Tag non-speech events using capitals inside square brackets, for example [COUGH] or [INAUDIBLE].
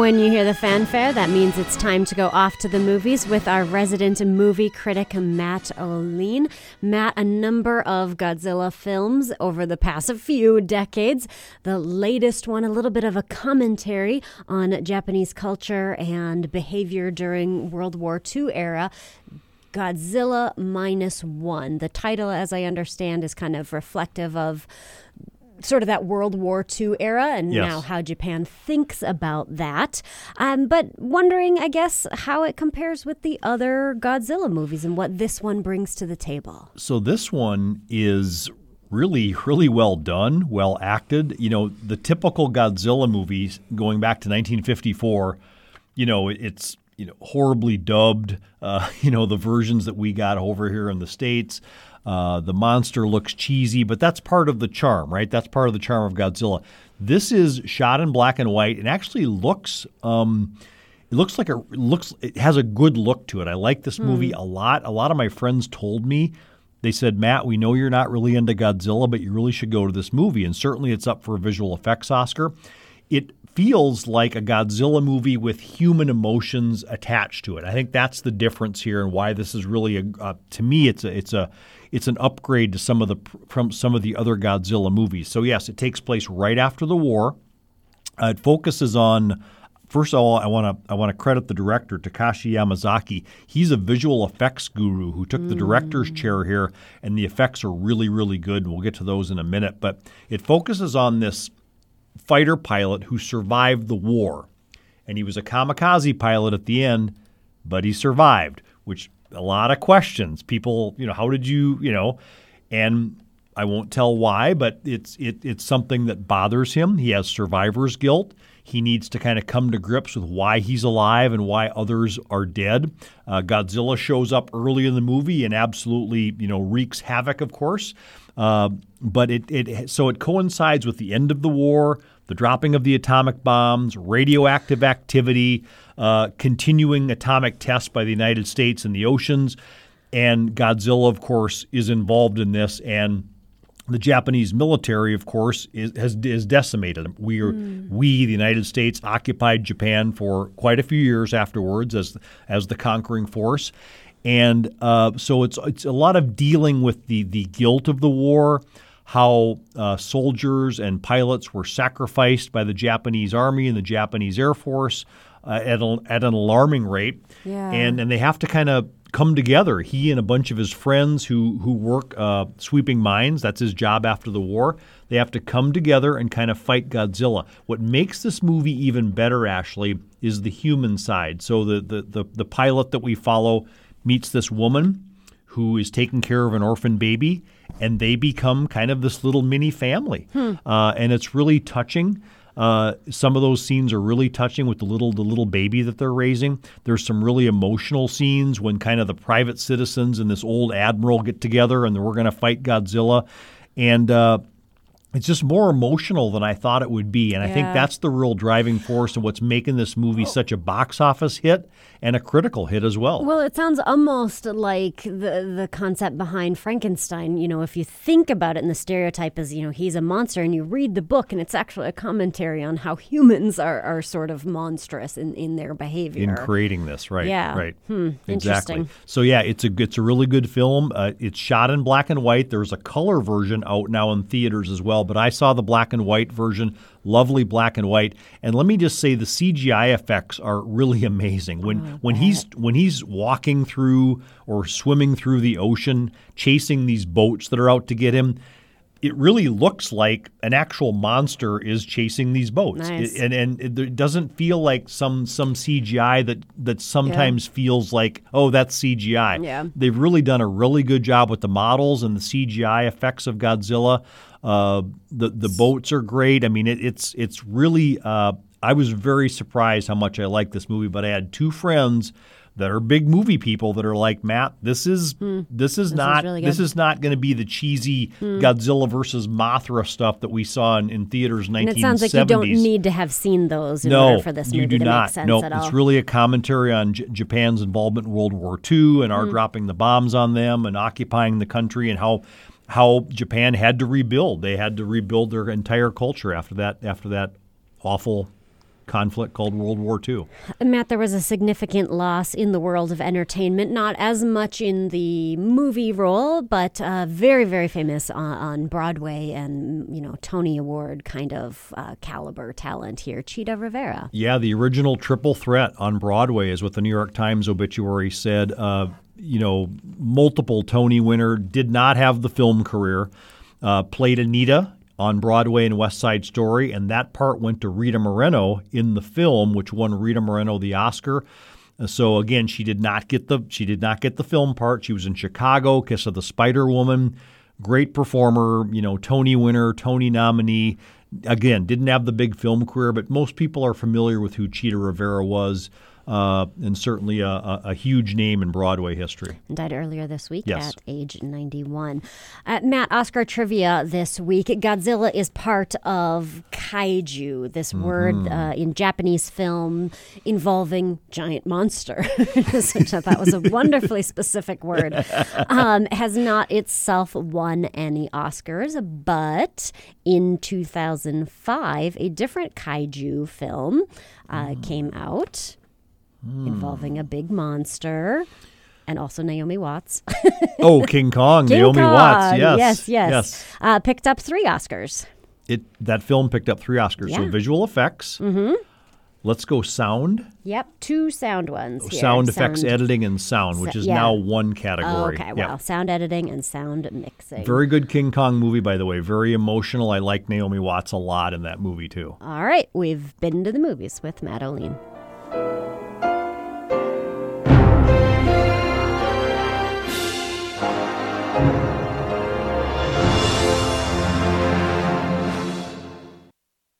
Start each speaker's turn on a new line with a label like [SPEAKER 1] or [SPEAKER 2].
[SPEAKER 1] When you hear the fanfare, that means it's time to go off to the movies with our resident movie critic, Matt Olien. Matt, a number of Godzilla films over the past few decades. The latest one, a little bit of a commentary on Japanese culture and behavior during World War II era. Godzilla Minus One. The title, as I understand, is kind of reflective of sort of that World War II era and
[SPEAKER 2] Yes.
[SPEAKER 1] now how Japan thinks about that. Um, but wondering, I guess, how it compares with the other Godzilla movies and what this one brings to the table.
[SPEAKER 2] So this one is really, really well done, well acted. You know, the typical Godzilla movies going back to 1954, you know, it's you know horribly dubbed. Uh, [LAUGHS] you know, the versions that we got over here in the states. Uh, the monster looks cheesy, but that's part of the charm, right? That's part of the charm of Godzilla. This is shot in black and white and actually looks. Um, it looks like a it looks it has a good look to it. I like this movie a lot. A lot of my friends told me they said, "Matt, we know you're not really into Godzilla, but you really should go to this movie." And certainly it's up for a visual effects Oscar. It feels like a Godzilla movie with human emotions attached to it. I think that's the difference here and why this is really a uh, to me it's a it's a it's an upgrade to some of the from some of the other Godzilla movies. So yes, it takes place right after the war. Uh, it focuses on first of all, I want to I want to credit the director Takashi Yamazaki. He's a visual effects guru who took the director's chair here, and the effects are really really good. And we'll get to those in a minute. But it focuses on this fighter pilot who survived the war, and he was a kamikaze pilot at the end, but he survived, which a lot of questions. People, you know, how did you, you know, and I won't tell why, but it's it, it's something that bothers him. He has survivor's guilt. He needs to kind of come to grips with why he's alive and why others are dead. Uh, Godzilla shows up early in the movie and absolutely, you know, wreaks havoc, of course. Uh, but it, it so it coincides with the end of the war, the dropping of the atomic bombs, radioactive activity, uh, continuing atomic tests by the United States in the oceans, and Godzilla, of course, is involved in this and the Japanese military, of course, is has is decimated. We are we, the United States, occupied Japan for quite a few years afterwards as as the conquering force, and uh, so it's it's a lot of dealing with the the guilt of the war, how uh, soldiers and pilots were sacrificed by the Japanese army and the Japanese air force uh, at a, at an alarming rate,
[SPEAKER 1] Yeah.
[SPEAKER 2] and and they have to kind of come together. He and a bunch of his friends who who work uh, sweeping mines. That's his job after the war. They have to come together and kind of fight Godzilla. What makes this movie even better, Ashley, is the human side. So the the the, the pilot that we follow meets this woman who is taking care of an orphan baby, and they become kind of this little mini family, uh, and it's really touching. Uh, some of those scenes are really touching with the little the little baby that they're raising. There's some really emotional scenes when kind of the private citizens and this old admiral get together and we're going to fight Godzilla, and uh, it's just more emotional than I thought it would be. And I think that's the real driving force and what's making this movie such a box office hit and a critical hit as well.
[SPEAKER 1] Well, it sounds almost like the the concept behind Frankenstein. You know, if you think about it, and the stereotype is, you know, he's a monster, and you read the book, and it's actually a commentary on how humans are, are sort of monstrous in, in their behavior.
[SPEAKER 2] in creating this, right?
[SPEAKER 1] Yeah.
[SPEAKER 2] right.
[SPEAKER 1] Hmm,
[SPEAKER 2] Exactly.
[SPEAKER 1] interesting.
[SPEAKER 2] So yeah, it's a it's a really good film. Uh, it's shot in black and white. There's a color version out now in theaters as well, but I saw the black and white version. Lovely black and white. And let me just say, the CGI effects are really [LAUGHS] amazing. When oh, when he's when he's walking through or swimming through the ocean, chasing these boats that are out to get him. It really looks like an actual monster is chasing these boats,
[SPEAKER 1] Nice.
[SPEAKER 2] It- and and it, doesn't feel like some some CGI that that sometimes feels like oh that's CGI.
[SPEAKER 1] Yeah.
[SPEAKER 2] they've really done a really good job with the models and the CGI effects of Godzilla. Uh, the the boats are great. I mean, it, it's it's really. Uh, I was very surprised how much I liked this movie, but I had two friends that are big movie people that are like Matt. This is this is not
[SPEAKER 1] really
[SPEAKER 2] this is not going to be the cheesy Godzilla versus Mothra stuff that we saw in, in theaters.
[SPEAKER 1] and
[SPEAKER 2] 1970s.
[SPEAKER 1] it sounds like you don't need to have seen those in
[SPEAKER 2] no,
[SPEAKER 1] order for this movie
[SPEAKER 2] you do
[SPEAKER 1] to
[SPEAKER 2] not.
[SPEAKER 1] make sense
[SPEAKER 2] no,
[SPEAKER 1] at
[SPEAKER 2] it's really a commentary on J- Japan's involvement in World War II and our
[SPEAKER 1] Mm.
[SPEAKER 2] dropping the bombs on them and occupying the country and how how Japan had to rebuild. They had to rebuild their entire culture after that after that awful conflict called World War II.
[SPEAKER 1] Matt, there was a significant loss in the world of entertainment, not as much in the movie role, but uh, very, very famous on, on, Broadway and, you know, Tony Award kind of uh, caliber talent here, Chita Rivera.
[SPEAKER 2] Yeah, the original triple threat on Broadway is what the New York Times obituary said. Uh, you know, multiple Tony winner, did not have the film career, uh, played Anita on Broadway in West Side Story, and that part went to Rita Moreno in the film, which won Rita Moreno the Oscar. Uh, so again, she did not get the she did not get the film part. She was in Chicago, Kiss of the Spider Woman, great performer, you know, Tony winner, Tony nominee. Again, didn't have the big film career, but most people are familiar with who Chita Rivera was uh, and certainly a, a, a, huge name in Broadway history.
[SPEAKER 1] Died earlier this week
[SPEAKER 2] yes.
[SPEAKER 1] at age 91. Uh, Matt, Oscar trivia this week. Godzilla is part of kaiju, this mm-hmm. word uh, in Japanese film involving giant monster, [LAUGHS] which I thought was a wonderfully specific word, [LAUGHS] um, has not itself won any Oscars, but in 2005, a different kaiju film uh, mm. came out mm. involving a big monster and also Naomi Watts. [LAUGHS]
[SPEAKER 2] oh, King Kong,
[SPEAKER 1] King
[SPEAKER 2] Naomi
[SPEAKER 1] Kong.
[SPEAKER 2] Watts. Yes,
[SPEAKER 1] yes, yes. yes. Uh, picked up three Oscars.
[SPEAKER 2] It that film picked up three Oscars.
[SPEAKER 1] Yeah.
[SPEAKER 2] So visual effects.
[SPEAKER 1] Mm-hmm.
[SPEAKER 2] Let's go sound.
[SPEAKER 1] Yep, two sound ones. Here.
[SPEAKER 2] Sound effects sound. editing and sound, which is
[SPEAKER 1] yeah.
[SPEAKER 2] now one category.
[SPEAKER 1] Oh, okay, well, sound editing and sound mixing.
[SPEAKER 2] Very good King Kong movie, by the way. Very emotional. I like Naomi Watts a lot in that movie, too.
[SPEAKER 1] All right, we've been to the movies with Matt Olien.